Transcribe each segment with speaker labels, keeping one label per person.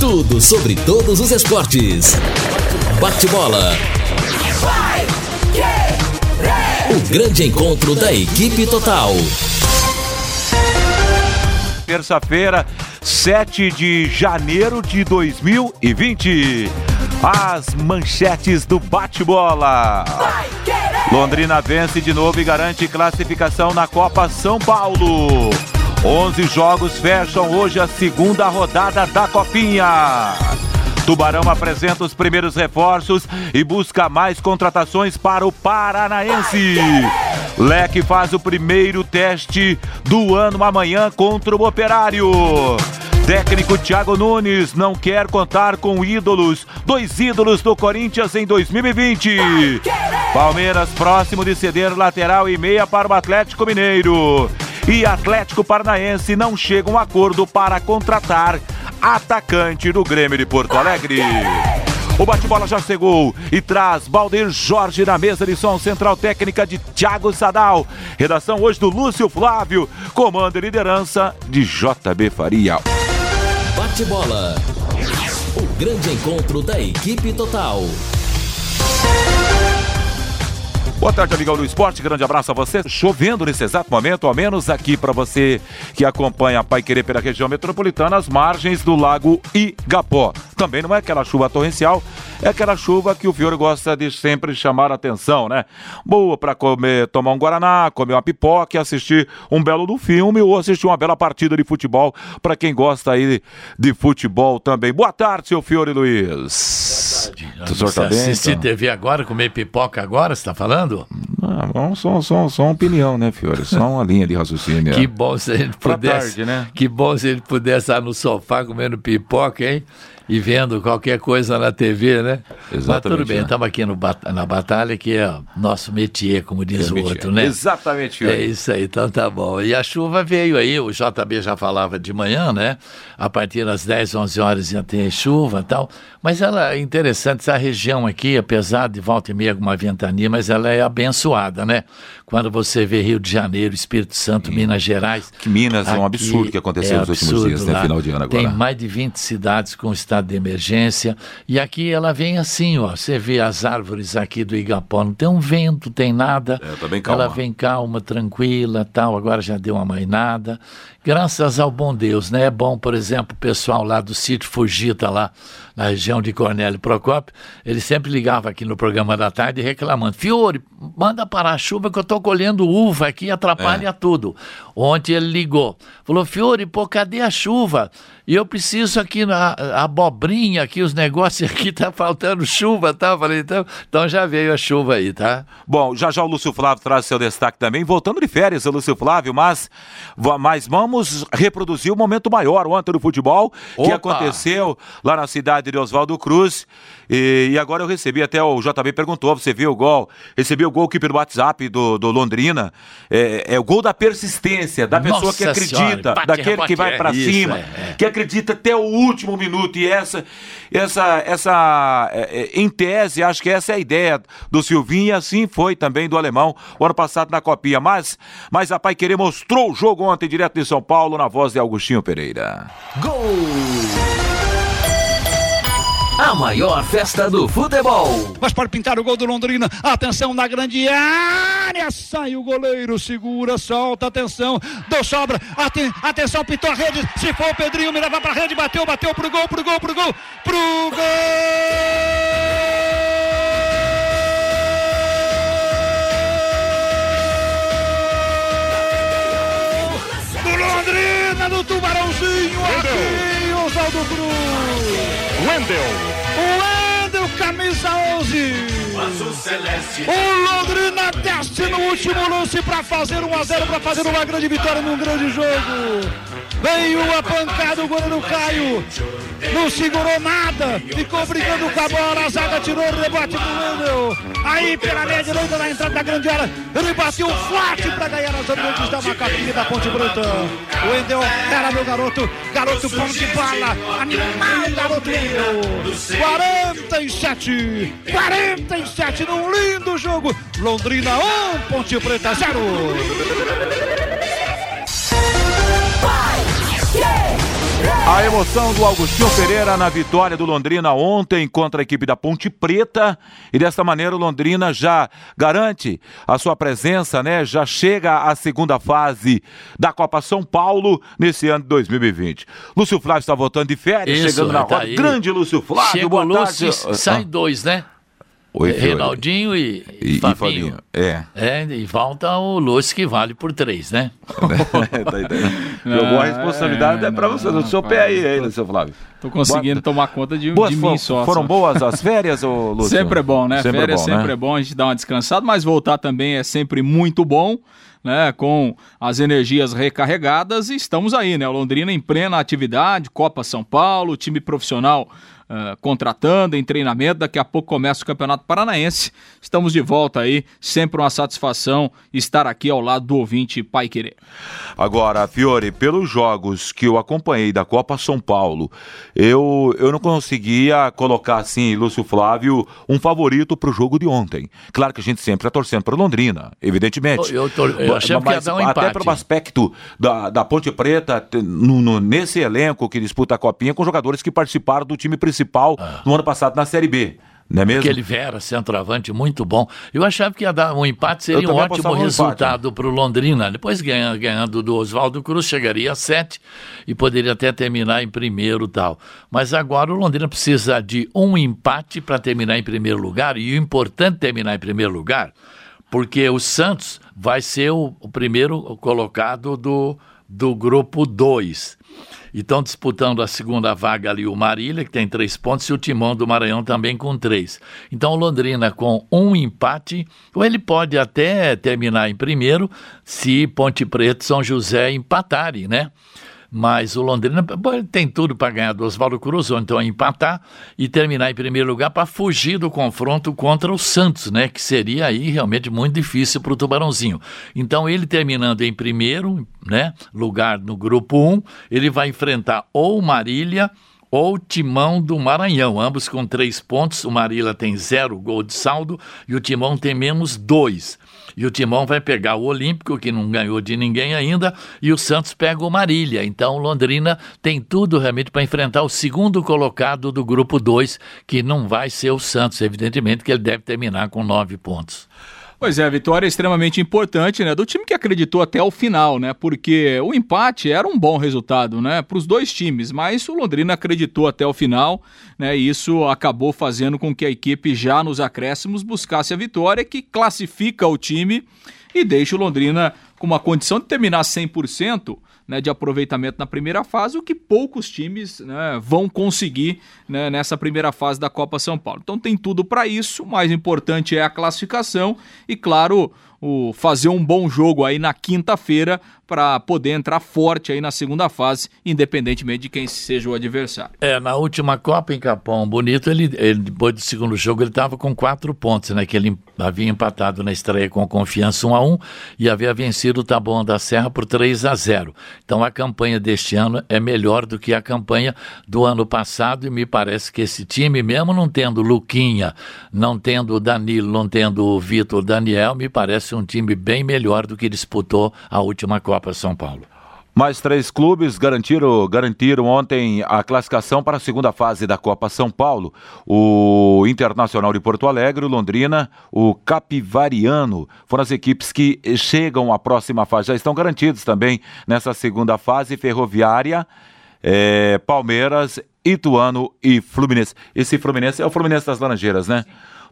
Speaker 1: Tudo sobre todos os esportes. Bate-bola. O grande encontro da equipe total.
Speaker 2: Terça-feira, 7 de janeiro de 2020. As manchetes do bate-bola. Londrina vence de novo e garante classificação na Copa São Paulo. 11 jogos fecham hoje a segunda rodada da Copinha. Tubarão apresenta os primeiros reforços e busca mais contratações para o Paranaense. Leque faz o primeiro teste do ano amanhã contra o Operário. Técnico Thiago Nunes não quer contar com ídolos, dois ídolos do Corinthians em 2020. Palmeiras próximo de ceder lateral e meia para o Atlético Mineiro. E Atlético Paranaense não chega a um acordo para contratar atacante do Grêmio de Porto Alegre. O bate-bola já chegou e traz Baldir Jorge na mesa de som central técnica de Thiago Sadal. Redação hoje do Lúcio Flávio, comando e liderança de JB Faria.
Speaker 1: Bate-bola. O grande encontro da equipe total.
Speaker 2: Boa tarde, amigão do esporte. Grande abraço a você. Chovendo nesse exato momento, ao menos aqui para você que acompanha a Pai Querer pela região metropolitana, as margens do Lago Igapó. Também não é aquela chuva torrencial, é aquela chuva que o Fiore gosta de sempre chamar a atenção, né? Boa para comer, tomar um guaraná, comer uma pipoca, assistir um belo do filme ou assistir uma bela partida de futebol para quem gosta aí de futebol também. Boa tarde, seu Fiore Luiz.
Speaker 3: O senhor tá bem? Assistir então? TV agora, comer pipoca agora, você tá falando?
Speaker 2: Não, só, só, só uma opinião, né, Fiore? Só uma linha de raciocínio.
Speaker 3: que bom se ele pudesse. Tarde, né? Que bom se ele pudesse estar no sofá comendo pipoca, hein? E vendo qualquer coisa na TV, né? Exatamente. Mas tudo bem, estamos né? aqui no, na batalha, que é nosso métier, como diz é o outro, né?
Speaker 2: Exatamente.
Speaker 3: É isso aí, então tá bom. E a chuva veio aí, o JB já falava de manhã, né? A partir das 10, 11 horas ia ter chuva e tal. Mas ela é interessante, essa região aqui, apesar de volta e meia alguma ventania, mas ela é abençoada, né? Quando você vê Rio de Janeiro, Espírito Santo, Sim. Minas Gerais.
Speaker 2: Que Minas é um absurdo que aconteceu é nos últimos dias, né? Final de ano agora.
Speaker 3: Tem mais de 20 cidades com estado estado de emergência. E aqui ela vem assim, ó. Você vê as árvores aqui do Igapó, não tem um vento, tem nada. É, tá bem calma. Ela vem calma, tranquila, tal. Agora já deu uma mainada. Graças ao bom Deus, né? É bom, por exemplo, o pessoal lá do sítio Fugita lá na região de Cornélio Procópio, ele sempre ligava aqui no programa da tarde reclamando: Fiore, manda parar a chuva que eu estou colhendo uva aqui, atrapalha é. tudo. Ontem ele ligou, falou: Fiore, pô, cadê a chuva? E eu preciso aqui na abobrinha, aqui os negócios aqui, tá faltando chuva, tá? Falei, então, então já veio a chuva aí, tá?
Speaker 2: Bom, já já o Lúcio Flávio traz seu destaque também, voltando de férias, o Lúcio Flávio, mas, mas vamos reproduzir o momento maior ontem do futebol Opa. que aconteceu lá na cidade de Oswaldo Cruz. E, e, agora eu recebi, até o JB perguntou, você viu o gol? Recebi o gol aqui pelo WhatsApp do, do Londrina. É, é, o gol da persistência, da pessoa Nossa que acredita, senhora, daquele que vai para cima, é, é. que acredita até o último minuto. E essa, essa, essa é, é, em tese, acho que essa é a ideia do Silvinho e assim foi também do alemão o ano passado na Copinha. Mas, mas a Pai Querer mostrou o jogo ontem direto de São Paulo na voz de Augustinho Pereira.
Speaker 1: Gol! A maior festa do futebol.
Speaker 4: Mas pode pintar o gol do Londrina. Atenção na grande área. Sai o goleiro, segura, solta, atenção. Deu sobra. Aten atenção, pintou a rede. Se for o Pedrinho, me leva pra rede. Bateu, bateu pro gol, pro gol, pro gol. Pro gol! do Londrina, do Tubarãozinho, aqui, Oswaldo Cruz.
Speaker 5: Wendel
Speaker 4: camisa 11. O Londrina desce no último lance para fazer 1 a 0 para fazer uma grande vitória num grande jogo. Veio a pancada, o goleiro Caio. Não segurou nada. Ficou brigando com a bola. A zaga tirou o rebote do Wendel. Aí pela meia direita na entrada da grande área. Ele bateu forte para ganhar as orientes da Macapinha da Ponte Bruta. O Wendel era meu garoto. Garoto bom de bala. Animal, garoto Wendel. 47. 47 num lindo jogo. Londrina 1, Ponte Preta 0.
Speaker 2: A emoção do Augustinho Pereira na vitória do Londrina ontem contra a equipe da Ponte Preta. E desta maneira o Londrina já garante a sua presença, né? Já chega à segunda fase da Copa São Paulo nesse ano de 2020. Lúcio Flávio está voltando de férias, Isso, chegando na tá roda. Grande Lúcio Flávio,
Speaker 3: Chega boa Lúcio, tarde. Sai dois, né? Oi, Reinaldinho e, e, Fabinho. e Fabinho. É. é. E volta o Lúcio que vale por três, né?
Speaker 2: tá Jogou a responsabilidade é, é para você, no seu pé aí, aí, seu Flávio.
Speaker 5: Tô conseguindo Boa, tomar conta de, boas, de mim só.
Speaker 2: Foram boas as férias, ô Lúcio?
Speaker 5: Sempre é bom, né? Sempre férias é bom, sempre né? é bom a gente dar uma descansada, mas voltar também é sempre muito bom. Né, com as energias recarregadas, e estamos aí, né? O Londrina em plena atividade, Copa São Paulo, time profissional uh, contratando, em treinamento. Daqui a pouco começa o Campeonato Paranaense. Estamos de volta aí, sempre uma satisfação estar aqui ao lado do ouvinte Pai Querer.
Speaker 2: Agora, Fiore, pelos jogos que eu acompanhei da Copa São Paulo, eu, eu não conseguia colocar assim, Lúcio Flávio, um favorito para o jogo de ontem. Claro que a gente sempre está torcendo para Londrina, evidentemente.
Speaker 3: Eu, eu, eu achei Mas, que ia dar um
Speaker 2: até pelo aspecto da, da Ponte Preta, no, no, nesse elenco que disputa a Copinha, com jogadores que participaram do time principal principal ah. no ano passado na Série B. Não é mesmo?
Speaker 3: Aquele Vera, centroavante, muito bom. Eu achava que ia dar um empate, seria um ótimo resultado para o Londrina. Depois ganhando, ganhando do Oswaldo Cruz, chegaria a sete e poderia até terminar em primeiro tal. Mas agora o Londrina precisa de um empate para terminar em primeiro lugar. E o importante terminar em primeiro lugar, porque o Santos vai ser o, o primeiro colocado do, do grupo 2. E estão disputando a segunda vaga ali o Marília, que tem três pontos, e o Timão do Maranhão também com três. Então o Londrina com um empate, ou ele pode até terminar em primeiro se Ponte Preta e São José empatarem, né? Mas o Londrina tem tudo para ganhar do Oswaldo Cruz, ou então empatar e terminar em primeiro lugar para fugir do confronto contra o Santos, né? Que seria aí realmente muito difícil para o Tubarãozinho. Então, ele terminando em primeiro né, lugar no grupo 1, ele vai enfrentar ou Marília ou Timão do Maranhão, ambos com três pontos. O Marília tem zero gol de saldo e o Timão tem menos dois. E o Timão vai pegar o Olímpico, que não ganhou de ninguém ainda, e o Santos pega o Marília. Então, Londrina tem tudo realmente para enfrentar o segundo colocado do grupo 2, que não vai ser o Santos, evidentemente, que ele deve terminar com nove pontos.
Speaker 5: Pois é, a vitória é extremamente importante, né? Do time que acreditou até o final, né? Porque o empate era um bom resultado, né? Para os dois times, mas o Londrina acreditou até o final, né? E isso acabou fazendo com que a equipe já nos acréscimos buscasse a vitória, que classifica o time e deixa o Londrina com uma condição de terminar 100% né, de aproveitamento na primeira fase, o que poucos times né, vão conseguir né, nessa primeira fase da Copa São Paulo. Então tem tudo para isso, o mais importante é a classificação e, claro, o fazer um bom jogo aí na quinta-feira para poder entrar forte aí na segunda fase, independentemente de quem seja o adversário.
Speaker 3: É, na última Copa em Capão Bonito, ele, ele depois do segundo jogo, ele estava com quatro pontos, né? Que ele havia empatado na estreia com confiança 1 a 1 e havia vencido o Taboão da Serra por 3 a 0. Então a campanha deste ano é melhor do que a campanha do ano passado e me parece que esse time, mesmo não tendo Luquinha, não tendo Danilo, não tendo o Vitor Daniel, me parece um time bem melhor do que disputou a última Copa São Paulo.
Speaker 2: Mais três clubes garantiram, garantiram ontem a classificação para a segunda fase da Copa São Paulo. O Internacional de Porto Alegre, o Londrina, o Capivariano foram as equipes que chegam à próxima fase. Já estão garantidos também nessa segunda fase. Ferroviária, é, Palmeiras, Ituano e Fluminense. Esse Fluminense é o Fluminense das Laranjeiras, né?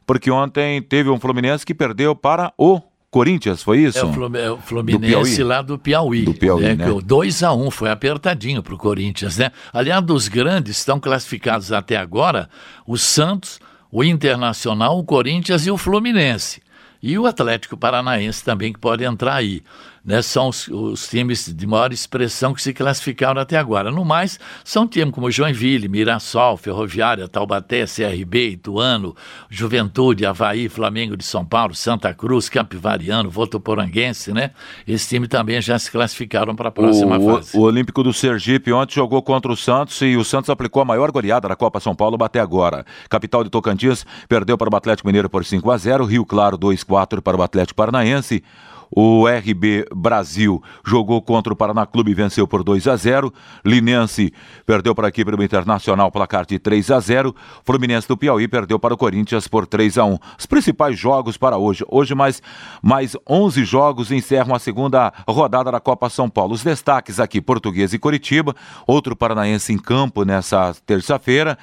Speaker 2: Porque ontem teve um Fluminense que perdeu para o Corinthians, foi isso? É
Speaker 3: o, é Fluminense do lá do Piauí. Do Piauí, é, né? 2 a 1 um, foi apertadinho para o Corinthians, né? Aliás, dos grandes estão classificados até agora o Santos, o Internacional, o Corinthians e o Fluminense. E o Atlético Paranaense também que pode entrar aí. Né, são os, os, times de maior expressão que se classificaram até agora. No mais, são times como Joinville, Mirassol, Ferroviária, Taubaté, CRB, Ituano, Juventude, Havaí, Flamengo de São Paulo, Santa Cruz, Capivariano, Votoporanguense, né? Esse time também já se classificaram para a próxima
Speaker 2: o,
Speaker 3: fase.
Speaker 2: O, o Olímpico do Sergipe ontem jogou contra o Santos e o Santos aplicou a maior goleada da Copa São Paulo até agora. Capital de Tocantins perdeu para o Atlético Mineiro por 5 a 0, Rio Claro 2-4 para o Atlético Paranaense. O RB Brasil jogou contra o Paraná Clube e venceu por 2 a 0. Linense perdeu para a equipe do Internacional placar de 3 a 0. Fluminense do Piauí perdeu para o Corinthians por 3 a 1. Os principais jogos para hoje. Hoje mais mais 11 jogos encerram a segunda rodada da Copa São Paulo. Os destaques aqui Português e Coritiba, outro paranaense em campo nessa terça-feira.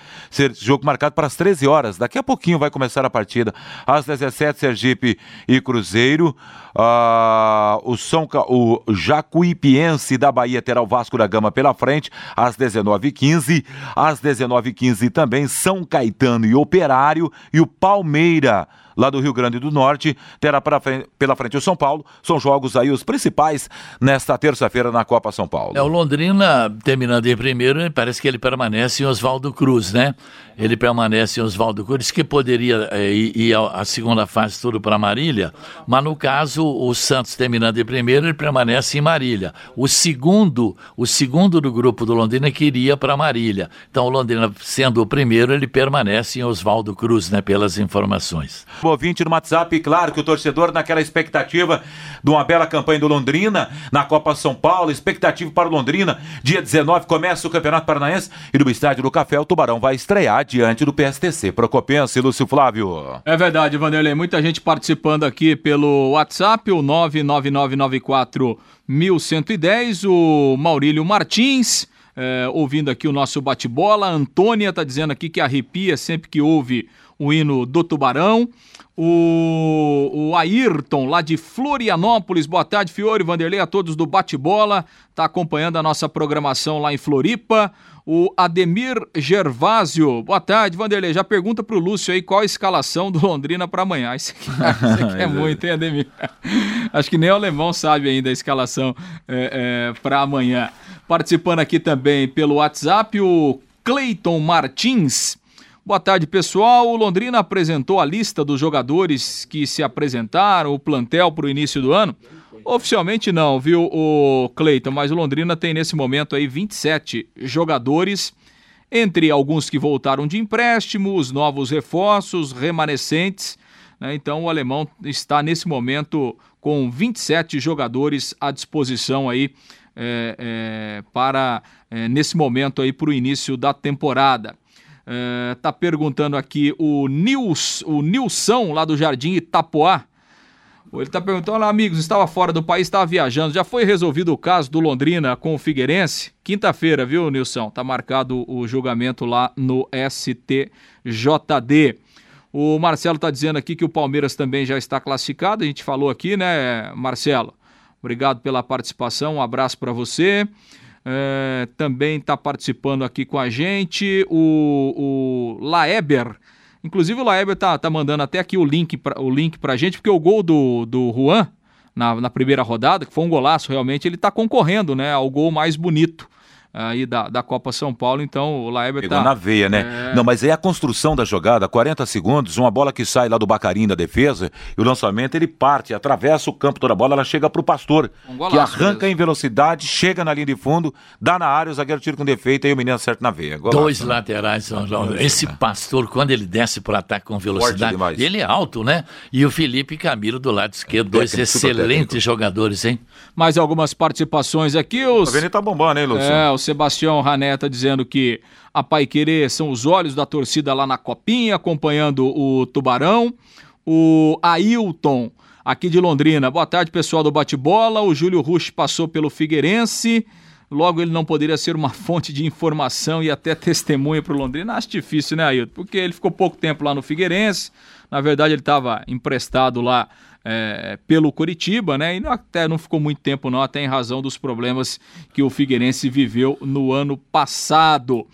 Speaker 2: Jogo marcado para as 13 horas. Daqui a pouquinho vai começar a partida. Às 17 Sergipe e Cruzeiro. Ah, o, São, o Jacuipiense da Bahia terá o Vasco da Gama pela frente às 19h15. Às 19h15 também São Caetano e Operário e o Palmeira lá do Rio Grande do Norte, terá frente, pela frente o São Paulo. São jogos aí os principais nesta terça-feira na Copa São Paulo.
Speaker 3: É, o Londrina, terminando em primeiro, parece que ele permanece em Oswaldo Cruz, né? Ele permanece em Oswaldo Cruz, que poderia é, ir a segunda fase tudo para Marília, mas no caso, o Santos terminando em primeiro, ele permanece em Marília. O segundo, o segundo do grupo do Londrina queria para Marília. Então, o Londrina, sendo o primeiro, ele permanece em Oswaldo Cruz, né? Pelas informações
Speaker 2: ouvinte no WhatsApp, claro que o torcedor naquela expectativa de uma bela campanha do Londrina na Copa São Paulo, expectativa para o Londrina, dia 19 começa o Campeonato Paranaense e no estádio do Café o Tubarão vai estrear diante do PSTC. Procopense, Lúcio Flávio.
Speaker 5: É verdade, Vanderlei, muita gente participando aqui pelo WhatsApp, o 99994 1110, o Maurílio Martins, é, ouvindo aqui o nosso bate-bola. Antônia está dizendo aqui que arrepia sempre que ouve o hino do Tubarão. O, o Ayrton, lá de Florianópolis. Boa tarde, Fiore, Vanderlei, a todos do Bate-Bola. Está acompanhando a nossa programação lá em Floripa. O Ademir Gervásio. Boa tarde, Vanderlei. Já pergunta para o Lúcio aí qual a escalação do Londrina para amanhã. Isso aqui, isso aqui é muito, hein, Ademir? Acho que nem o alemão sabe ainda a escalação é, é, para amanhã. Participando aqui também pelo WhatsApp, o Cleiton Martins. Boa tarde, pessoal. O Londrina apresentou a lista dos jogadores que se apresentaram, o plantel para o início do ano. Oficialmente não, viu, o Cleiton, mas o Londrina tem nesse momento aí 27 jogadores, entre alguns que voltaram de empréstimo, os novos reforços, remanescentes. Né? Então o alemão está nesse momento com 27 jogadores à disposição aí é, é, para é, nesse momento aí para o início da temporada. É, tá perguntando aqui o Nils, o Nilson lá do Jardim Itapoá. Ele está perguntando, olá amigos, estava fora do país, estava viajando. Já foi resolvido o caso do Londrina com o Figueirense? Quinta-feira, viu, Nilson? Tá marcado o julgamento lá no STJD. O Marcelo está dizendo aqui que o Palmeiras também já está classificado. A gente falou aqui, né, Marcelo? Obrigado pela participação. Um abraço para você. É, também está participando aqui com a gente o, o Laeber. Inclusive o Laeber tá, tá mandando até aqui o link, pra, o link gente, porque o gol do, do Juan na, na primeira rodada, que foi um golaço realmente, ele está concorrendo né, ao gol mais bonito aí da, da Copa São Paulo, então o Laeber
Speaker 2: Pegou tá... na veia, né? É... Não, mas aí a construção da jogada, 40 segundos, uma bola que sai lá do Bacarim da defesa, e o lançamento ele parte, atravessa o campo toda a bola, ela chega pro Pastor, um que arranca mesmo. em velocidade, chega na linha de fundo, dá na área, o zagueiro tira com defeito e o menino acerta na veia.
Speaker 3: Golaço, Dois né? laterais, São João. Esse Pastor, quando ele desce pro ataque com velocidade, ele é alto, né? E o Felipe Camilo do lado esquerdo, é, dois excelentes jogadores, hein?
Speaker 5: Mais algumas participações aqui, os...
Speaker 2: A Avenida tá bombando, hein, Lúcio?
Speaker 5: É, o Sebastião Raneta dizendo que a Pai Querer são os olhos da torcida lá na Copinha, acompanhando o Tubarão. O Ailton, aqui de Londrina. Boa tarde, pessoal do Bate-Bola. O Júlio Rush passou pelo Figueirense. Logo, ele não poderia ser uma fonte de informação e até testemunha para o Londrina. Acho difícil, né, Ailton? Porque ele ficou pouco tempo lá no Figueirense. Na verdade, ele estava emprestado lá é, pelo Coritiba, né? E até não ficou muito tempo, não, até em razão dos problemas que o Figueirense viveu no ano passado.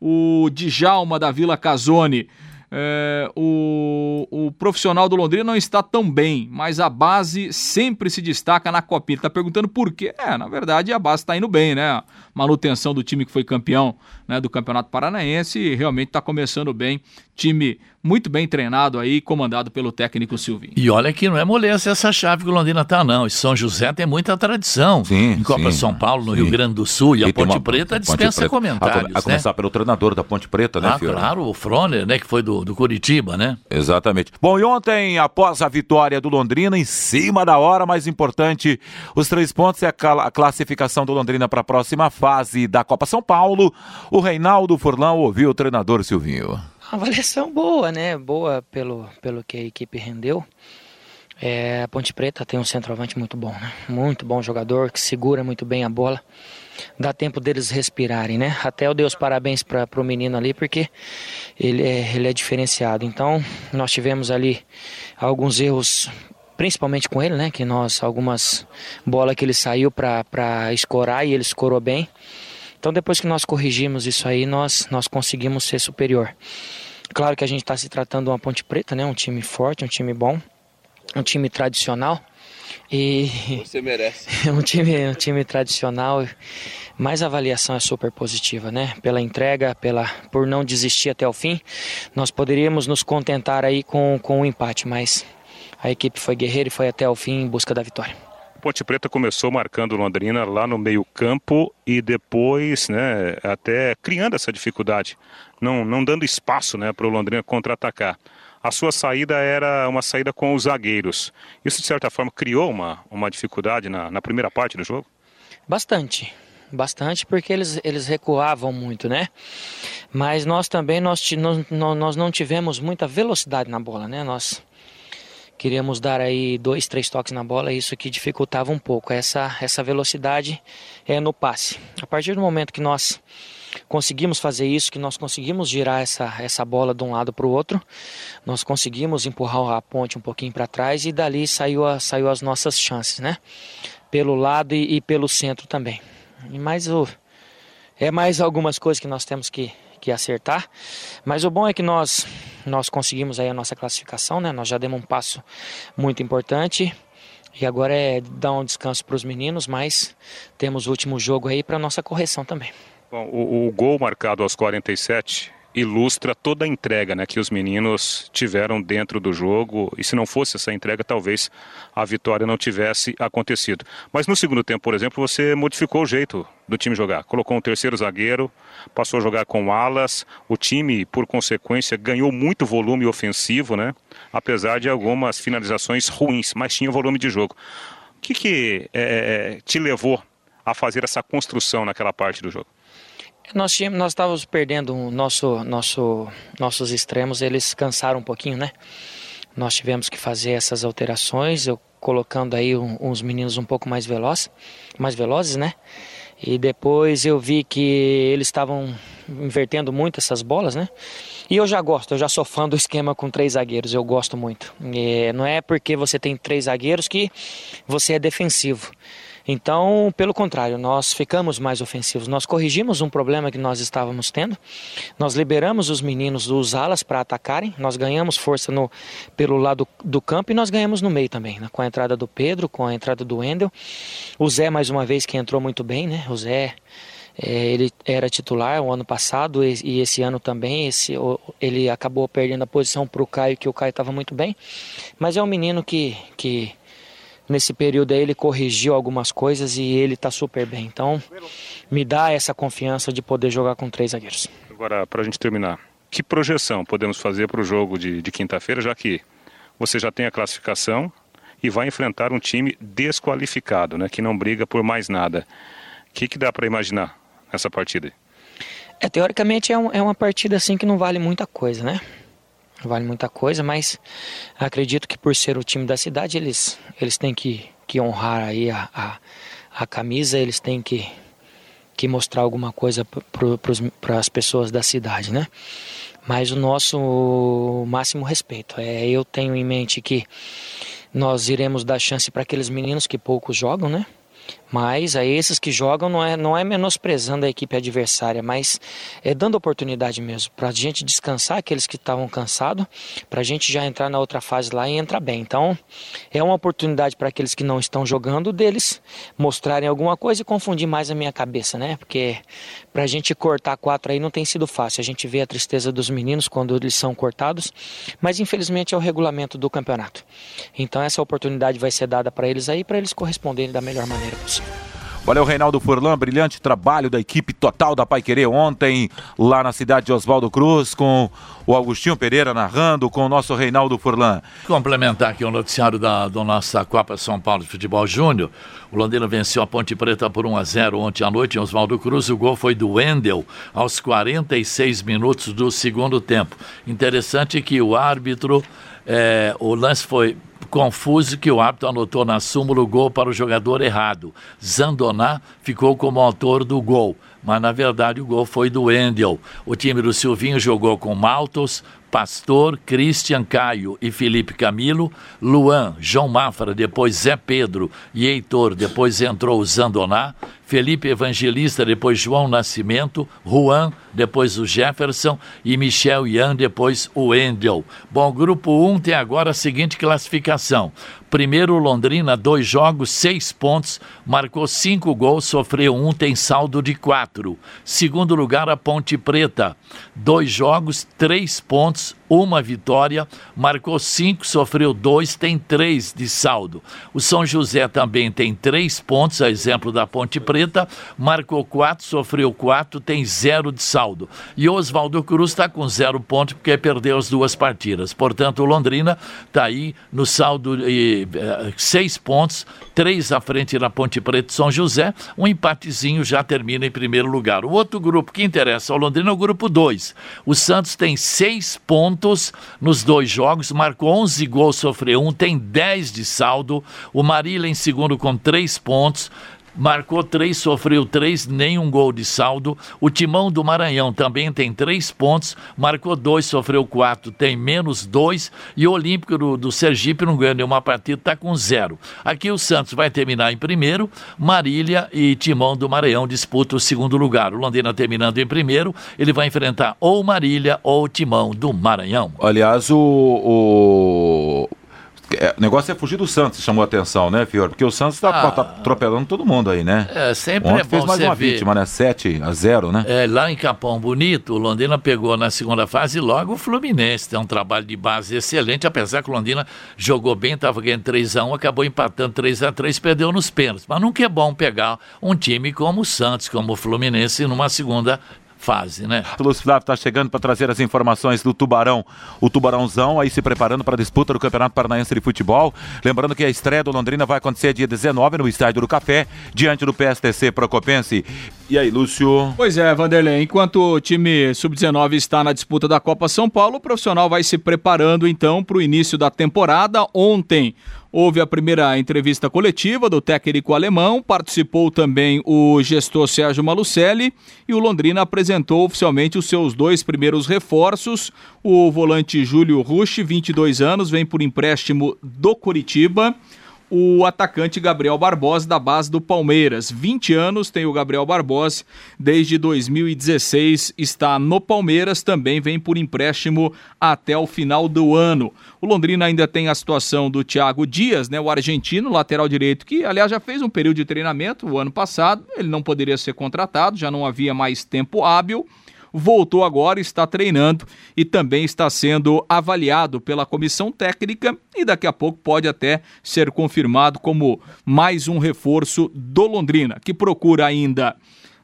Speaker 5: O Djalma da Vila Casone. é, o, o profissional do Londrina não está tão bem, mas a base sempre se destaca na Copinha. Está perguntando por quê? É, na verdade a base está indo bem, né? Manutenção do time que foi campeão né, do Campeonato Paranaense realmente está começando bem. Time muito bem treinado aí, comandado pelo técnico Silvinho.
Speaker 3: E olha que não é moleza essa chave que o Londrina tá, não. E São José tem muita tradição. Sim, em Copa sim, São Paulo, no sim. Rio Grande do Sul. E, e a Ponte uma, Preta dispensa Preta. comentários.
Speaker 2: A, a começar né? pelo treinador da Ponte Preta, né,
Speaker 3: ah? Claro, o Froner, né, que foi do, do Curitiba, né?
Speaker 2: Exatamente. Bom, e ontem, após a vitória do Londrina, em cima da hora, mais importante, os três pontos é a, a classificação do Londrina para a próxima fase da Copa São Paulo. O Reinaldo Furlão ouviu o treinador Silvinho.
Speaker 6: Uma avaliação boa, né? Boa pelo, pelo que a equipe rendeu. É, a Ponte Preta tem um centroavante muito bom, né? Muito bom jogador, que segura muito bem a bola. Dá tempo deles respirarem, né? Até eu dei os parabéns para o menino ali, porque ele é, ele é diferenciado. Então, nós tivemos ali alguns erros principalmente com ele, né? Que nós, algumas bolas que ele saiu para escorar e ele escorou bem. Então depois que nós corrigimos isso aí, nós, nós conseguimos ser superior. Claro que a gente está se tratando de uma Ponte Preta, né? Um time forte, um time bom, um time tradicional. E
Speaker 7: você merece.
Speaker 6: um time, um time tradicional, mas a avaliação é super positiva, né? Pela entrega, pela por não desistir até o fim, nós poderíamos nos contentar aí com com o um empate, mas a equipe foi guerreira e foi até o fim em busca da vitória.
Speaker 7: Ponte Preta começou marcando Londrina lá no meio-campo e depois, né, até criando essa dificuldade, não, não dando espaço né, para o Londrina contra-atacar. A sua saída era uma saída com os zagueiros. Isso, de certa forma, criou uma, uma dificuldade na, na primeira parte do jogo?
Speaker 6: Bastante bastante porque eles, eles recuavam muito, né? Mas nós também nós, nós, nós não tivemos muita velocidade na bola, né? Nós queríamos dar aí dois, três toques na bola, isso que dificultava um pouco essa, essa velocidade é, no passe. A partir do momento que nós conseguimos fazer isso, que nós conseguimos girar essa, essa bola de um lado para o outro, nós conseguimos empurrar a ponte um pouquinho para trás e dali saiu, a, saiu as nossas chances, né? Pelo lado e, e pelo centro também. E mais o, é mais algumas coisas que nós temos que, que acertar. Mas o bom é que nós nós conseguimos aí a nossa classificação, né? Nós já demos um passo muito importante. E agora é dar um descanso para os meninos, mas temos o último jogo aí para nossa correção também.
Speaker 7: Bom, o, o gol marcado aos 47 ilustra toda a entrega né, que os meninos tiveram dentro do jogo. E se não fosse essa entrega, talvez a vitória não tivesse acontecido. Mas no segundo tempo, por exemplo, você modificou o jeito do time jogar. Colocou um terceiro zagueiro, passou a jogar com alas. O time, por consequência, ganhou muito volume ofensivo, né? Apesar de algumas finalizações ruins, mas tinha volume de jogo. O que, que é, te levou a fazer essa construção naquela parte do jogo?
Speaker 6: Nós, tínhamos, nós estávamos perdendo nosso, nosso, nossos extremos, eles cansaram um pouquinho, né? Nós tivemos que fazer essas alterações, eu colocando aí um, uns meninos um pouco mais velozes, mais velozes, né? E depois eu vi que eles estavam invertendo muito essas bolas, né? E eu já gosto, eu já sou fã do esquema com três zagueiros, eu gosto muito. E não é porque você tem três zagueiros que você é defensivo. Então, pelo contrário, nós ficamos mais ofensivos. Nós corrigimos um problema que nós estávamos tendo. Nós liberamos os meninos dos alas para atacarem. Nós ganhamos força no, pelo lado do campo e nós ganhamos no meio também, né? com a entrada do Pedro, com a entrada do Wendel. O Zé, mais uma vez, que entrou muito bem, né? O Zé. É, ele era titular o ano passado e esse ano também. Esse, ele acabou perdendo a posição para o Caio, que o Caio estava muito bem. Mas é um menino que, que nesse período aí ele corrigiu algumas coisas e ele está super bem. Então, me dá essa confiança de poder jogar com três zagueiros.
Speaker 7: Agora, para a gente terminar, que projeção podemos fazer para o jogo de, de quinta-feira, já que você já tem a classificação e vai enfrentar um time desqualificado, né, que não briga por mais nada. O que, que dá para imaginar nessa partida?
Speaker 6: É, teoricamente é, um, é uma partida assim que não vale muita coisa, né? Vale muita coisa, mas acredito que por ser o time da cidade, eles, eles têm que, que honrar aí a, a, a camisa, eles têm que, que mostrar alguma coisa para as pessoas da cidade, né? Mas o nosso máximo respeito. É, eu tenho em mente que nós iremos dar chance para aqueles meninos que poucos jogam, né? Mas a esses que jogam não é, não é menosprezando a equipe adversária, mas é dando oportunidade mesmo para a gente descansar aqueles que estavam cansados, para a gente já entrar na outra fase lá e entrar bem. Então é uma oportunidade para aqueles que não estão jogando deles mostrarem alguma coisa e confundir mais a minha cabeça, né? Porque para a gente cortar quatro aí não tem sido fácil. A gente vê a tristeza dos meninos quando eles são cortados, mas infelizmente é o regulamento do campeonato. Então essa oportunidade vai ser dada para eles aí, para eles corresponderem da melhor maneira possível.
Speaker 2: Valeu, Reinaldo Furlan, brilhante trabalho da equipe total da Pai Querer ontem, lá na cidade de Oswaldo Cruz, com o Augustinho Pereira narrando, com o nosso Reinaldo Furlan.
Speaker 3: Complementar aqui o noticiário da, da nossa Copa São Paulo de Futebol Júnior. O Londrina venceu a Ponte Preta por 1 a 0 ontem à noite em Oswaldo Cruz. O gol foi do Wendel aos 46 minutos do segundo tempo. Interessante que o árbitro, é, o lance foi confuso que o árbitro anotou na súmula o gol para o jogador errado. Zandoná ficou como autor do gol, mas na verdade o gol foi do Wendel. O time do Silvinho jogou com Maltos, Pastor, Christian Caio e Felipe Camilo, Luan, João Mafra, depois Zé Pedro e Heitor, depois entrou o Zandoná, Felipe Evangelista, depois João Nascimento, Juan, depois o Jefferson e Michel Ian, depois o Endel. Bom, grupo 1 tem agora a seguinte classificação. Primeiro, Londrina, dois jogos, seis pontos, marcou cinco gols, sofreu um, tem saldo de quatro. Segundo lugar, a Ponte Preta, dois jogos, três pontos, uma vitória, marcou cinco, sofreu dois, tem três de saldo. O São José também tem três pontos, a exemplo da Ponte Preta, marcou quatro, sofreu quatro, tem zero de saldo. E Oswaldo Cruz está com zero pontos porque perdeu as duas partidas. Portanto, o Londrina está aí no saldo de eh, seis pontos, três à frente da Ponte Preta e São José, um empatezinho já termina em primeiro lugar. O outro grupo que interessa ao Londrina é o grupo 2. O Santos tem seis pontos pontos nos dois jogos, marcou 11 gols, sofreu um, tem 10 de saldo. O Marília em segundo com 3 pontos marcou três, sofreu três, nenhum gol de saldo. O Timão do Maranhão também tem três pontos, marcou dois, sofreu quatro, tem menos dois. E o Olímpico do, do Sergipe não ganha nenhuma partida, está com zero. Aqui o Santos vai terminar em primeiro, Marília e Timão do Maranhão disputam o segundo lugar. O Londrina terminando em primeiro, ele vai enfrentar ou Marília ou Timão do Maranhão.
Speaker 2: Aliás, o, o o negócio é fugir do Santos, chamou a atenção, né, Fior? Porque o Santos está ah, tá atropelando todo mundo aí, né?
Speaker 3: É, sempre Ontem é bom
Speaker 2: fez mais uma ver. vítima, né? 7 a 0, né?
Speaker 3: É, lá em Capão Bonito, o Londrina pegou na segunda fase logo o Fluminense. Tem um trabalho de base excelente, apesar que o Londrina jogou bem, estava ganhando 3 a 1 acabou empatando 3 a 3 perdeu nos pênaltis. Mas nunca é bom pegar um time como o Santos, como o Fluminense, numa segunda fase, né?
Speaker 2: O Lúcio Flávio está chegando para trazer as informações do Tubarão, o Tubarãozão aí se preparando para a disputa do Campeonato Paranaense de Futebol. Lembrando que a estreia do Londrina vai acontecer dia 19 no Estádio do Café, diante do PSTC Procopense. E aí, Lúcio?
Speaker 5: Pois é, Vanderlei, enquanto o time sub-19 está na disputa da Copa São Paulo, o profissional vai se preparando então para o início da temporada. Ontem, Houve a primeira entrevista coletiva do técnico alemão, participou também o gestor Sérgio Malucelli e o Londrina apresentou oficialmente os seus dois primeiros reforços. O volante Júlio Rush, 22 anos, vem por empréstimo do Curitiba o atacante Gabriel Barbosa, da base do Palmeiras. 20 anos tem o Gabriel Barbosa, desde 2016 está no Palmeiras, também vem por empréstimo até o final do ano. O Londrina ainda tem a situação do Thiago Dias, né, o argentino, lateral direito, que aliás já fez um período de treinamento o ano passado, ele não poderia ser contratado, já não havia mais tempo hábil voltou agora, está treinando e também está sendo avaliado pela comissão técnica e daqui a pouco pode até ser confirmado como mais um reforço do Londrina, que procura ainda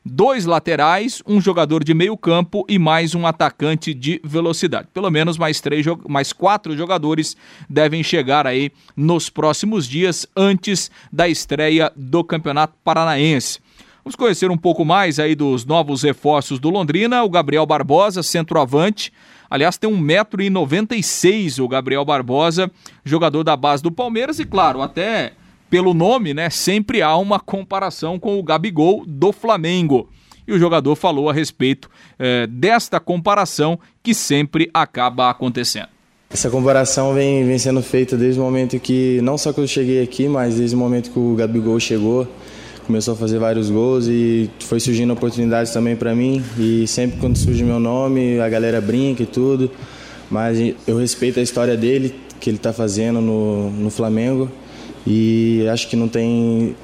Speaker 5: dois laterais, um jogador de meio campo e mais um atacante de velocidade. Pelo menos mais três, mais quatro jogadores devem chegar aí nos próximos dias antes da estreia do Campeonato Paranaense. Vamos conhecer um pouco mais aí dos novos reforços do Londrina. O Gabriel Barbosa, centroavante. Aliás, tem 1,96m o Gabriel Barbosa, jogador da base do Palmeiras. E claro, até pelo nome, né? Sempre há uma comparação com o Gabigol do Flamengo. E o jogador falou a respeito eh, desta comparação que sempre acaba acontecendo.
Speaker 8: Essa comparação vem, vem sendo feita desde o momento que, não só que eu cheguei aqui, mas desde o momento que o Gabigol chegou começou a fazer vários gols e foi surgindo oportunidades também para mim. E sempre quando surge meu nome, a galera brinca e tudo. Mas eu respeito a história dele, que ele está fazendo no, no Flamengo. E acho que não tem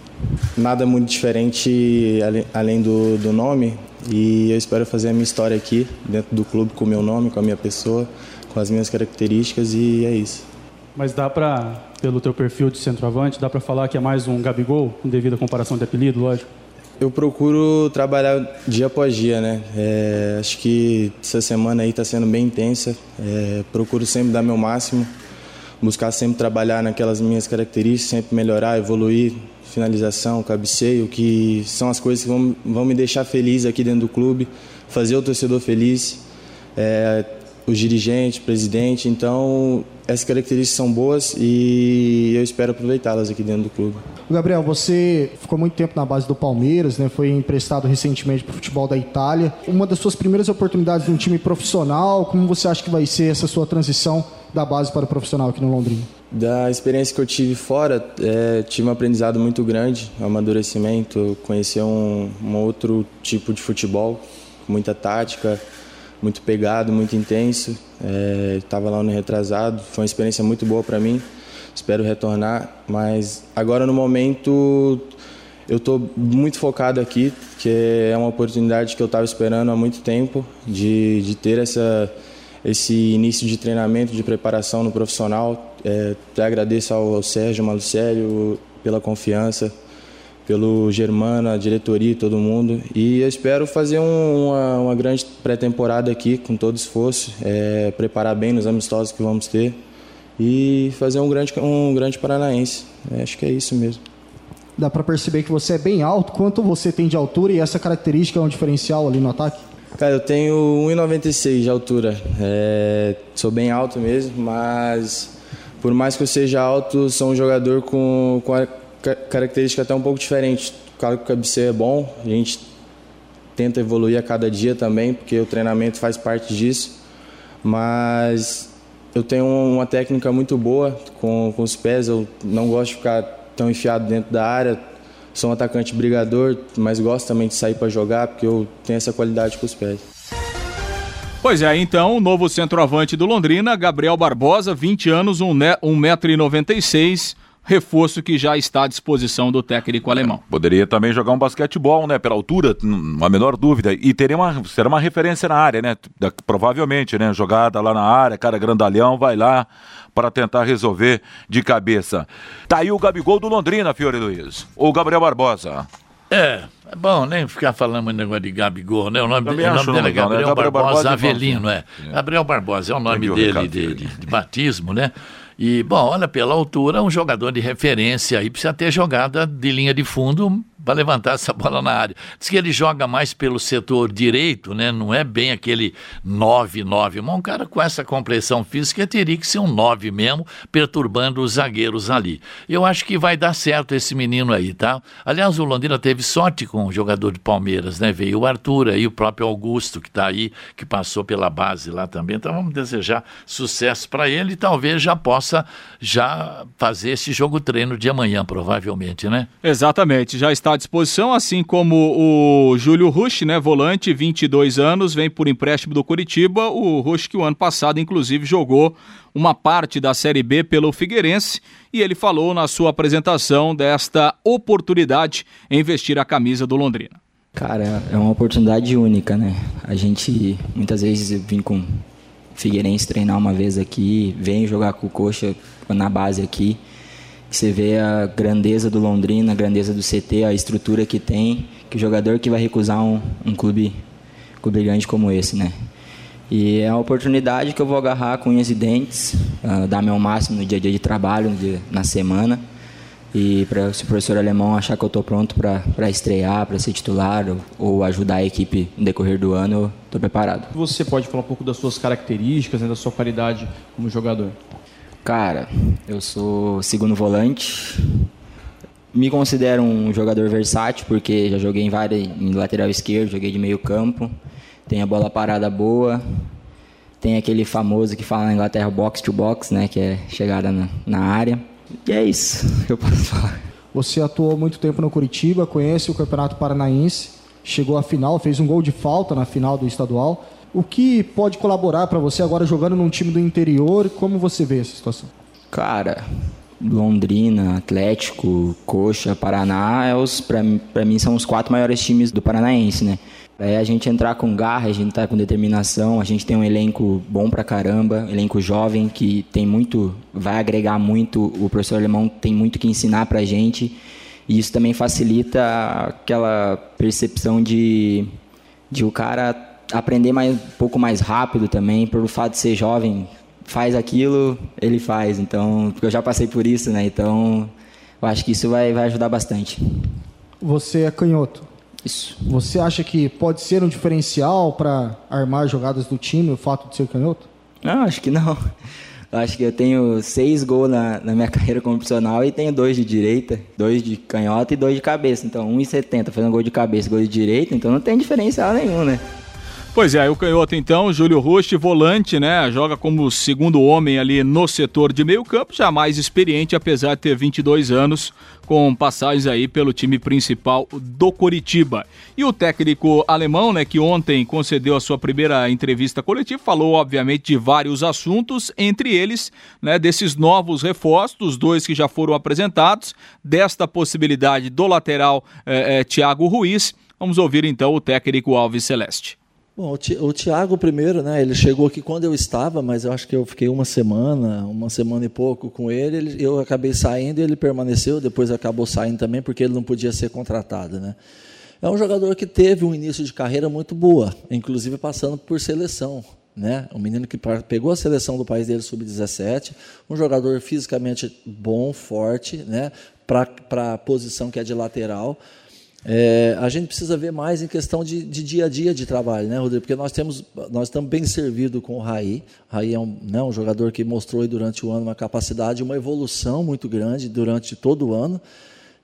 Speaker 8: nada muito diferente além do, do nome. E eu espero fazer a minha história aqui, dentro do clube, com o meu nome, com a minha pessoa, com as minhas características e é isso.
Speaker 9: Mas dá para, pelo teu perfil de centroavante, dá para falar que é mais um Gabigol, devido à comparação de apelido, lógico?
Speaker 8: Eu procuro trabalhar dia após dia, né? É, acho que essa semana aí está sendo bem intensa. É, procuro sempre dar meu máximo, buscar sempre trabalhar naquelas minhas características, sempre melhorar, evoluir, finalização, cabeceio, que são as coisas que vão, vão me deixar feliz aqui dentro do clube, fazer o torcedor feliz, é, os dirigentes, presidente. Então, essas características são boas e eu espero aproveitá-las aqui dentro do clube.
Speaker 10: Gabriel, você ficou muito tempo na base do Palmeiras, né? foi emprestado recentemente para o futebol da Itália. Uma das suas primeiras oportunidades num time profissional, como você acha que vai ser essa sua transição da base para o profissional aqui no Londrina?
Speaker 8: Da experiência que eu tive fora, é, tive um aprendizado muito grande, um amadurecimento, conhecer um, um outro tipo de futebol, muita tática, muito pegado, muito intenso. Estava é, lá no retrasado, foi uma experiência muito boa para mim. Espero retornar, mas agora no momento eu estou muito focado aqui, que é uma oportunidade que eu estava esperando há muito tempo de, de ter essa esse início de treinamento, de preparação no profissional. É, agradeço ao, ao Sérgio Malucélio pela confiança, pelo Germano, a diretoria e todo mundo. E eu espero fazer um, uma, uma, grande pré-temporada aqui, com todo esforço, é, preparar bem nos amistosos que vamos ter e fazer um grande, um grande paranaense. É, acho que é isso mesmo.
Speaker 10: Dá para perceber que você é bem alto. Quanto você tem de altura e essa característica é um diferencial ali no ataque?
Speaker 8: Cara, eu tenho 1,96 de altura. É, sou bem alto mesmo, mas por mais que eu seja alto, sou um jogador com, com a característica até um pouco diferente. Claro que o cabeceio é bom, a gente tenta evoluir a cada dia também, porque o treinamento faz parte disso. Mas eu tenho uma técnica muito boa com, com os pés, eu não gosto de ficar tão enfiado dentro da área, Sou um atacante brigador, mas gosto também de sair para jogar porque eu tenho essa qualidade com os pés.
Speaker 5: Pois é, então, o novo centroavante do Londrina, Gabriel Barbosa, 20 anos, 1,96m, reforço que já está à disposição do técnico alemão.
Speaker 2: Poderia também jogar um basquetebol, né? Pela altura, uma menor dúvida. E teria uma, será uma referência na área, né? Provavelmente, né? Jogada lá na área, cara grandalhão, vai lá, para tentar resolver de cabeça. Tá aí o Gabigol do Londrina, Fiore Luiz. O Gabriel Barbosa.
Speaker 3: É, é bom nem ficar falando um negócio de Gabigol, né? O nome, o nome dele é Gabriel, né? Gabriel Barbosa, Barbosa Avelino, é. é. Gabriel Barbosa é o nome dele de, de, de batismo, né? E, bom, olha, pela altura, um jogador de referência aí precisa ter jogada de linha de fundo para levantar essa bola na área. Diz que ele joga mais pelo setor direito, né? Não é bem aquele 9-9. Mas um cara com essa compressão física teria que ser um 9 mesmo, perturbando os zagueiros ali. Eu acho que vai dar certo esse menino aí, tá? Aliás, o Londrina teve sorte com o jogador de Palmeiras, né? Veio o Arthur aí, o próprio Augusto, que está aí, que passou pela base lá também. Então vamos desejar sucesso para ele e talvez já possa já fazer esse jogo treino de amanhã, provavelmente, né?
Speaker 5: Exatamente, já está à disposição, assim como o Júlio Rush, né, volante, 22 anos, vem por empréstimo do Curitiba. O Rush que o ano passado, inclusive, jogou uma parte da Série B pelo Figueirense e ele falou na sua apresentação desta oportunidade em vestir a camisa do Londrina.
Speaker 11: Cara, é uma oportunidade única, né? A gente muitas vezes vim com Figueirense treinar uma vez aqui, vem jogar com o Coxa na base aqui você vê a grandeza do Londrina, a grandeza do CT, a estrutura que tem, que o jogador que vai recusar um, um clube, clube grande como esse, né? E é uma oportunidade que eu vou agarrar com unhas e dentes, uh, dar meu máximo no dia a dia de trabalho, dia, na semana. E pra, se o professor alemão achar que eu estou pronto para estrear, para ser titular ou, ou, ajudar a equipe no decorrer do ano, eu estou preparado.
Speaker 9: Você pode falar um pouco das suas características, né, da sua qualidade como jogador?
Speaker 11: Cara, eu sou segundo volante. Me considero um jogador versátil porque já joguei em várias em lateral esquerdo, joguei de meio campo. Tem a bola parada boa. Tem aquele famoso que fala na Inglaterra box to box, né, que é chegada na, na área. E é isso que eu posso falar.
Speaker 10: Você atuou muito tempo no Curitiba, conhece o Campeonato Paranaense, chegou à final, fez um gol de falta na final do estadual. O que pode colaborar para você agora jogando num time do interior? Como você vê essa situação?
Speaker 11: Cara, Londrina, Atlético, Coxa, Paraná, é os para mim são os quatro maiores times do Paranaense, né? É a gente entrar com garra, a gente tá com determinação, a gente tem um elenco bom pra caramba, elenco jovem que tem muito, vai agregar muito, o professor alemão tem muito que ensinar pra gente. E isso também facilita aquela percepção de, de o cara aprender mais, um pouco mais rápido também, pelo fato de ser jovem, faz aquilo, ele faz. Então, porque eu já passei por isso, né? Então, eu acho que isso vai, vai ajudar bastante.
Speaker 10: Você é canhoto.
Speaker 11: Isso.
Speaker 10: Você acha que pode ser um diferencial para armar jogadas do time o fato de ser canhoto?
Speaker 11: Não, acho que não. Eu acho que eu tenho seis gols na, na minha carreira como profissional e tenho dois de direita, dois de canhota e dois de cabeça. Então, 1,70 fazendo gol de cabeça, gol de direita, então não tem diferencial nenhum, né?
Speaker 5: Pois é, o canhoto então, Júlio Rush, volante, né? Joga como segundo homem ali no setor de meio campo, já mais experiente, apesar de ter 22 anos, com passagens aí pelo time principal do Coritiba. E o técnico alemão, né, que ontem concedeu a sua primeira entrevista coletiva, falou obviamente de vários assuntos, entre eles, né, desses novos reforços, dois que já foram apresentados, desta possibilidade do lateral eh, eh, Thiago Ruiz. Vamos ouvir então o técnico Alves Celeste.
Speaker 12: Bom, o Tiago primeiro, né? Ele chegou aqui quando eu estava, mas eu acho que eu fiquei uma semana, uma semana e pouco com ele. eu acabei saindo e ele permaneceu. Depois acabou saindo também porque ele não podia ser contratado, né? É um jogador que teve um início de carreira muito boa, inclusive passando por seleção, né? Um menino que pegou a seleção do país dele sub-17, um jogador fisicamente bom, forte, né? Para a posição que é de lateral. É, a gente precisa ver mais em questão de, de, dia a dia de trabalho, né, Rodrigo? Porque nós temos, nós estamos bem servidos com o Raí. O Raí é um, né, um jogador que mostrou durante o ano uma capacidade, uma evolução muito grande durante todo o ano.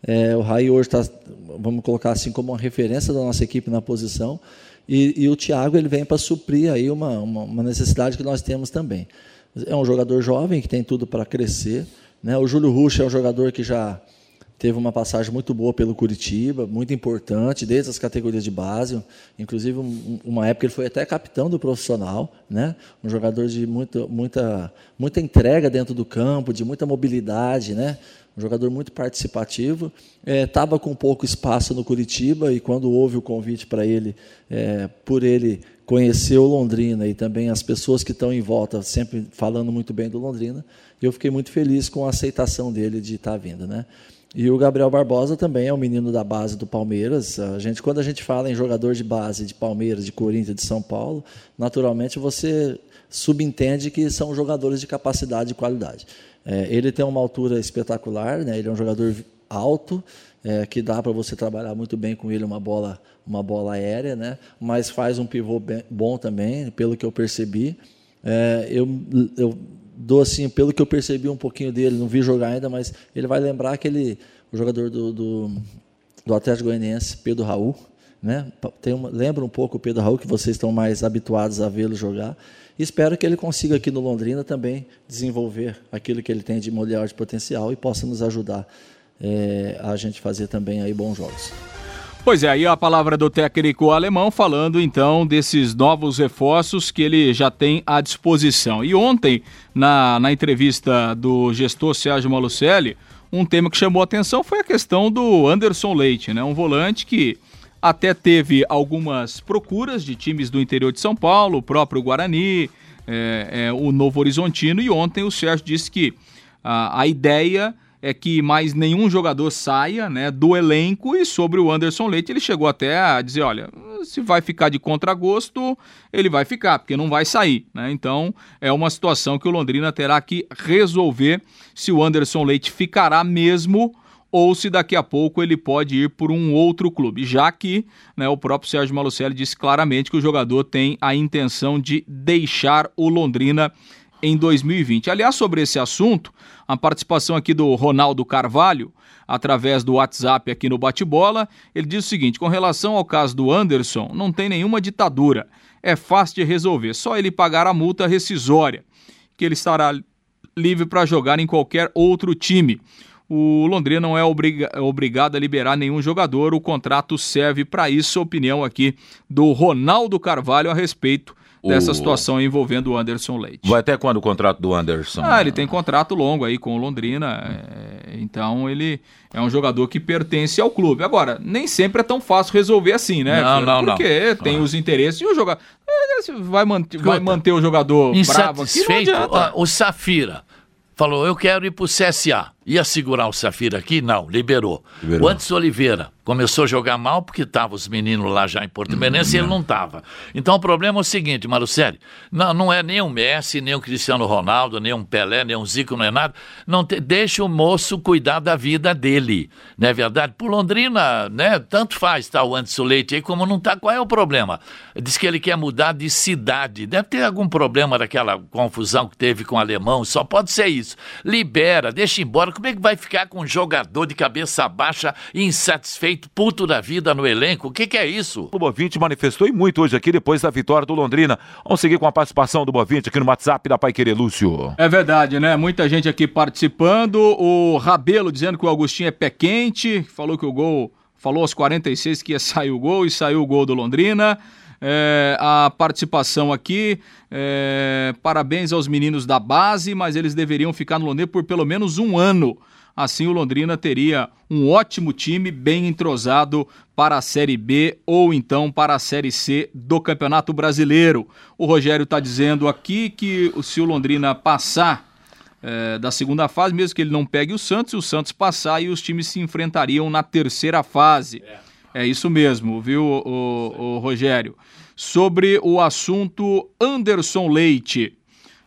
Speaker 12: É, o Raí hoje está, vamos colocar assim, como uma referência da nossa equipe na posição. E, e o Thiago ele vem para suprir aí uma, uma, uma, necessidade que nós temos também. É um jogador jovem que tem tudo para crescer. Né? O Júlio Ruxa é um jogador que já teve uma passagem muito boa pelo Curitiba, muito importante, desde as categorias de base. Inclusive, uma época ele foi até capitão do profissional, né? um jogador de muita, muita, muita entrega dentro do campo, de muita mobilidade, né? um jogador muito participativo. Estava é, com pouco espaço no Curitiba e quando houve o convite para ele, é, por ele conhecer o Londrina e também as pessoas que estão em volta, sempre falando muito bem do Londrina, eu fiquei muito feliz com a aceitação dele de estar tá vindo. Né? E o Gabriel Barbosa também é um menino da base do Palmeiras. A gente, quando a gente fala em jogador de base de Palmeiras, de Corinthians, de São Paulo, naturalmente você subentende que são jogadores de capacidade e qualidade. É, ele tem uma altura espetacular, né? ele é um jogador alto, é, que dá para você trabalhar muito bem com ele uma bola, uma bola aérea, né? mas faz um pivô bem, bom também, pelo que eu percebi. É, eu, eu dou assim, pelo que eu percebi um pouquinho dele, não vi jogar ainda, mas ele vai lembrar aquele o jogador do, do, do Atlético Goianiense, Pedro Raul, né? Tem uma, lembra um pouco o Pedro Raul que vocês estão mais habituados a vê-lo jogar. Espero que ele consiga aqui no Londrina também desenvolver aquilo que ele tem de molhar de potencial e possa nos ajudar é, a gente fazer também aí bons jogos.
Speaker 5: Pois é, aí a palavra do técnico alemão falando então desses novos reforços que ele já tem à disposição. E ontem, na, na entrevista do gestor Sérgio Malucelli, um tema que chamou atenção foi a questão do Anderson Leite, né? um volante que até teve algumas procuras de times do interior de São Paulo, o próprio Guarani, é, é, o Novo Horizontino, e ontem o Sérgio disse que a, a ideia é que mais nenhum jogador saia né, do elenco e sobre o Anderson Leite ele chegou até a dizer, olha, se vai ficar de contragosto, ele vai ficar, porque não vai sair. Né? Então é uma situação que o Londrina terá que resolver se o Anderson Leite ficará mesmo ou se daqui a pouco ele pode ir por um outro clube, já que né, o próprio Sérgio Malucelli disse claramente que o jogador tem a intenção de deixar o Londrina em 2020. Aliás, sobre esse assunto, a participação aqui do Ronaldo Carvalho, através do WhatsApp aqui no Bate-Bola, ele diz o seguinte: com relação ao caso do Anderson, não tem nenhuma ditadura. É fácil de resolver, só ele pagar a multa rescisória, que ele estará livre para jogar em qualquer outro time. o Londrina não é obriga obrigado a liberar nenhum jogador, o contrato serve para isso. A opinião aqui do Ronaldo Carvalho a respeito dessa o... situação envolvendo o Anderson Leite.
Speaker 2: Vai até quando o contrato do Anderson?
Speaker 5: Ah, ele tem contrato longo aí com o Londrina, é... então ele é um jogador que pertence ao clube. Agora, nem sempre é tão fácil resolver assim, né?
Speaker 3: Não, não,
Speaker 5: Porque
Speaker 3: não.
Speaker 5: tem ah. os interesses e o jogador é, vai manter, vai manter o jogador bravo aqui,
Speaker 3: o Safira falou, eu quero ir pro CSA. Ia segurar o Safira aqui? Não, liberou. liberou. O Anderson Oliveira começou a jogar mal porque estavam os meninos lá já em Porto Menense e ele não estava. Então o problema é o seguinte, Marucelli, não, não é nem o Messi, nem o Cristiano Ronaldo, nem um Pelé, nem um Zico, não é nada. Não te, deixa o moço cuidar da vida dele, não é verdade? Por Londrina, né, tanto faz tá, o Anderson Leite aí como não tá, qual é o problema? Diz que ele quer mudar de cidade, deve ter algum problema daquela confusão que teve com o alemão, só pode ser isso. Libera, deixa embora como é que vai ficar com um jogador de cabeça baixa, insatisfeito, puto da vida no elenco? O que, que é isso?
Speaker 2: O Bovinte manifestou e muito hoje aqui depois da vitória do Londrina. Vamos seguir com a participação do Bovinte aqui no WhatsApp da Pai Querer Lúcio.
Speaker 5: É verdade, né? Muita gente aqui participando. O Rabelo dizendo que o Agostinho é pé quente, falou que o gol, falou aos 46 que ia sair o gol e saiu o gol do Londrina. É, a participação aqui. É, parabéns aos meninos da base, mas eles deveriam ficar no Londrina por pelo menos um ano. Assim, o Londrina teria um ótimo time, bem entrosado para a Série B ou então para a Série C do Campeonato Brasileiro. O Rogério está dizendo aqui que se o Londrina passar é, da segunda fase, mesmo que ele não pegue o Santos, o Santos passar e os times se enfrentariam na terceira fase. É. É isso mesmo, viu, o, o, Rogério? Sobre o assunto Anderson Leite.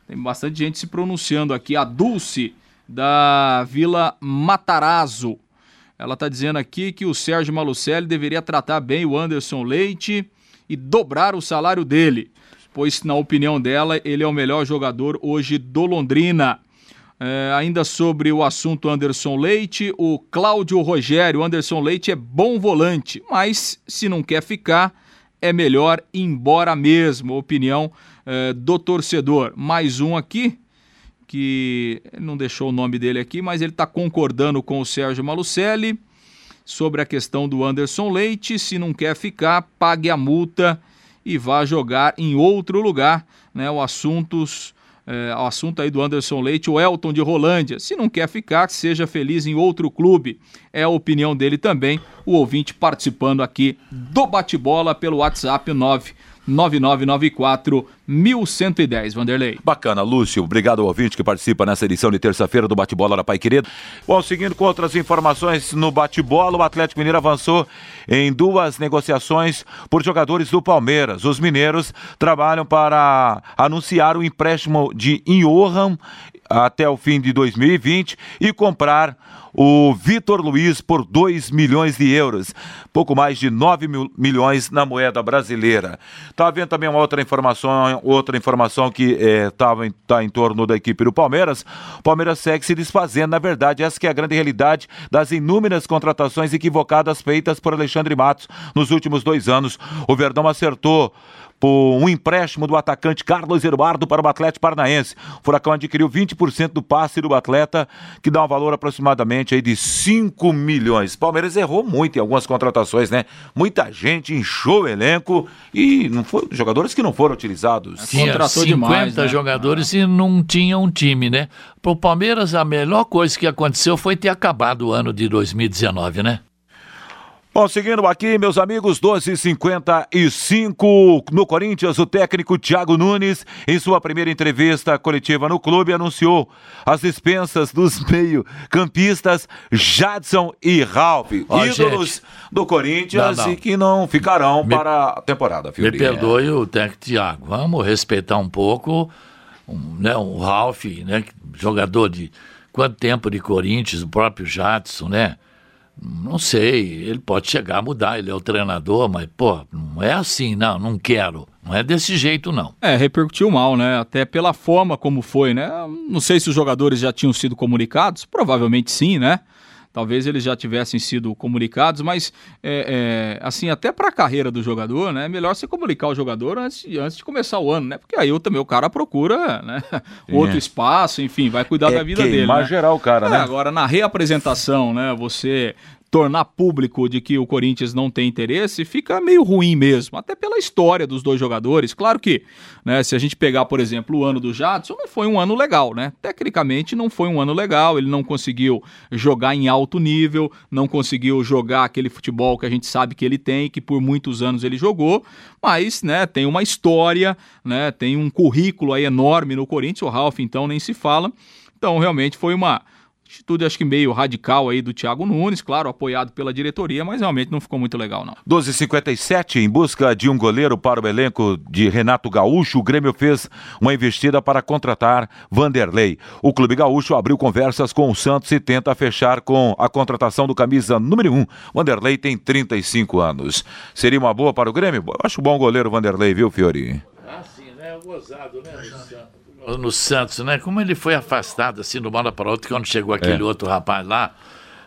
Speaker 5: Tem bastante gente se pronunciando aqui. A Dulce, da Vila Matarazzo. Ela está dizendo aqui que o Sérgio Malucelli deveria tratar bem o Anderson Leite e dobrar o salário dele, pois, na opinião dela, ele é o melhor jogador hoje do Londrina. É, ainda sobre o assunto Anderson Leite, o Cláudio Rogério, Anderson Leite é bom volante, mas se não quer ficar, é melhor ir embora mesmo. Opinião é, do torcedor. Mais um aqui, que não deixou o nome dele aqui, mas ele está concordando com o Sérgio Malucelli sobre a questão do Anderson Leite. Se não quer ficar, pague a multa e vá jogar em outro lugar. Né? O assuntos é, assunto aí do Anderson Leite, o Elton de Rolândia. Se não quer ficar, seja feliz em outro clube. É a opinião dele também, o ouvinte participando aqui do bate-bola pelo WhatsApp 9 9994 1110, Vanderlei.
Speaker 2: Bacana, Lúcio. Obrigado ao ouvinte que participa nessa edição de terça-feira do Bate-Bola da Pai Querido. Bom, seguindo com outras informações no Bate-Bola, o Atlético Mineiro avançou em duas negociações por jogadores do Palmeiras. Os mineiros trabalham para anunciar o empréstimo de Inhohan até o fim de 2020 e comprar o Vitor Luiz por 2 milhões de euros, pouco mais de 9 mil milhões na moeda brasileira. Está havendo também uma outra informação, outra informação que estava é, tá em torno da equipe do Palmeiras. O Palmeiras segue se desfazendo, na verdade, essa que é a grande realidade das inúmeras contratações equivocadas feitas por Alexandre Matos nos últimos dois anos. O Verdão acertou por um empréstimo do atacante Carlos Eduardo para o Atlético Paranaense. O Furacão adquiriu 20% do passe do atleta, que dá um valor aproximadamente aí de 5 milhões. Palmeiras errou muito em algumas contratações, né? Muita gente inchou o elenco e não foi, jogadores que não foram utilizados.
Speaker 3: Tinha Contratou 50 demais, né? jogadores ah. e não tinha um time, né? Para o Palmeiras, a melhor coisa que aconteceu foi ter acabado o ano de 2019, né?
Speaker 2: Bom, seguindo aqui, meus amigos, 12:55 no Corinthians, o técnico Thiago Nunes, em sua primeira entrevista coletiva no clube, anunciou as dispensas dos meio-campistas Jadson e Ralph, Ó, ídolos gente, do Corinthians não, não. e que não ficarão me, para a temporada.
Speaker 3: Me perdoe o técnico Thiago, vamos respeitar um pouco um, né, o Ralph, né, jogador de quanto tempo de Corinthians, o próprio Jadson, né? Não sei, ele pode chegar a mudar, ele é o treinador, mas, pô, não é assim, não, não quero. Não é desse jeito, não.
Speaker 5: É, repercutiu mal, né? Até pela forma como foi, né? Não sei se os jogadores já tinham sido comunicados, provavelmente sim, né? Talvez eles já tivessem sido comunicados, mas é, é, assim, até para a carreira do jogador, né, é melhor você comunicar o jogador antes, antes de começar o ano, né? Porque aí também o cara procura né, outro espaço, enfim, vai cuidar da vida dele. Né?
Speaker 2: geral o cara, né?
Speaker 5: Agora, na reapresentação, né, você tornar público de que o Corinthians não tem interesse, fica meio ruim mesmo, até pela história dos dois jogadores. Claro que, né, se a gente pegar, por exemplo, o ano do Jadson, não foi um ano legal, né? Tecnicamente não foi um ano legal, ele não conseguiu jogar em alto nível, não conseguiu jogar aquele futebol que a gente sabe que ele tem, que por muitos anos ele jogou, mas, né, tem uma história, né, tem um currículo aí enorme no Corinthians, o Ralf então nem se fala. Então, realmente foi uma Atitude, acho que meio radical aí do Thiago Nunes, claro, apoiado pela diretoria, mas realmente não ficou muito legal, não.
Speaker 2: 12:57 em busca de um goleiro para o elenco de Renato Gaúcho, o Grêmio fez uma investida para contratar Vanderlei. O Clube Gaúcho abriu conversas com o Santos e tenta fechar com a contratação do camisa número 1. Vanderlei tem 35 anos. Seria uma boa para o Grêmio? Eu acho bom goleiro Vanderlei, viu, Fiori?
Speaker 3: Ah, sim, né? Gozado, né? No Santos, né? Como ele foi afastado assim de uma hora para outra quando chegou aquele é. outro rapaz lá.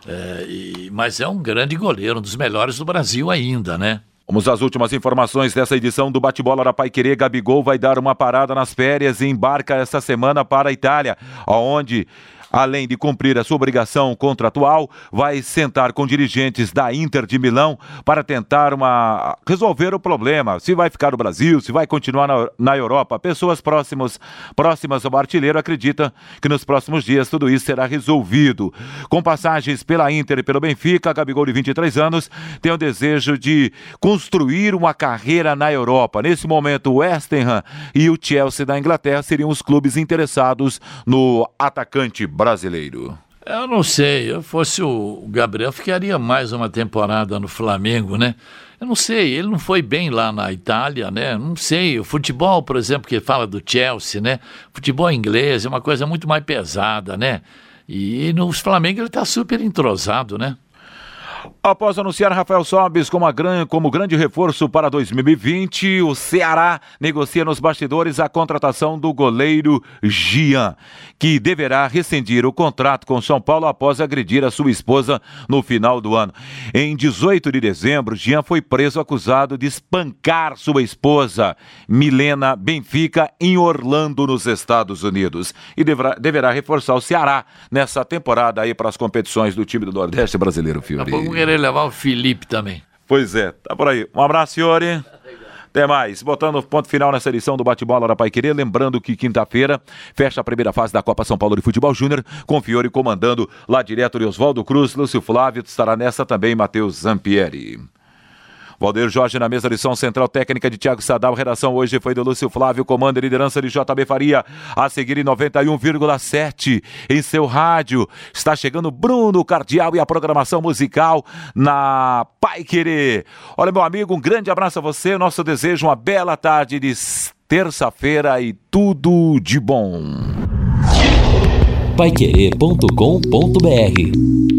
Speaker 3: É, e, mas é um grande goleiro, um dos melhores do Brasil ainda, né?
Speaker 2: Vamos às últimas informações dessa edição do Bate-Bola da Querer. Gabigol vai dar uma parada nas férias e embarca essa semana para a Itália, onde além de cumprir a sua obrigação contratual, vai sentar com dirigentes da Inter de Milão para tentar uma resolver o problema. Se vai ficar no Brasil, se vai continuar na, na Europa. Pessoas próximas, próximas ao artilheiro acreditam que nos próximos dias tudo isso será resolvido. Com passagens pela Inter e pelo Benfica, Gabigol de 23 anos tem o desejo de construir uma carreira na Europa. Nesse momento, o West Ham e o Chelsea da Inglaterra seriam os clubes interessados no atacante brasileiro?
Speaker 3: Eu não sei, eu fosse o Gabriel, ficaria mais uma temporada no Flamengo, né? Eu não sei, ele não foi bem lá na Itália, né? Não sei, o futebol, por exemplo, que fala do Chelsea, né? Futebol inglês é uma coisa muito mais pesada, né? E no Flamengo ele está super entrosado, né?
Speaker 2: Após anunciar Rafael Sobis como, como grande reforço para 2020, o Ceará negocia nos bastidores a contratação do goleiro Gian, que deverá rescindir o contrato com São Paulo após agredir a sua esposa no final do ano. Em 18 de dezembro, Gian foi preso acusado de espancar sua esposa, Milena Benfica, em Orlando, nos Estados Unidos, e deverá, deverá reforçar o Ceará nessa temporada aí para as competições do time do Nordeste brasileiro, Fiori
Speaker 3: vamos querer levar o Felipe também.
Speaker 2: Pois é, tá por aí. Um abraço, Fiore. Até mais. Botando ponto final nessa edição do Bate-Bola da Pai Querer. Lembrando que quinta-feira fecha a primeira fase da Copa São Paulo de Futebol Júnior, com Fiore comandando lá direto de Oswaldo Cruz. Lúcio Flávio estará nessa também, Matheus Zampieri. Valdeir Jorge na mesa de som central técnica de Thiago Sadal. Redação hoje foi do Lúcio Flávio, comando e liderança de JB Faria. A seguir em 91,7 em seu rádio. Está chegando Bruno Cardial e a programação musical na Pai Querer. Olha, meu amigo, um grande abraço a você. Nosso desejo, uma bela tarde de terça-feira e tudo de bom.
Speaker 1: Paiquerê.com.br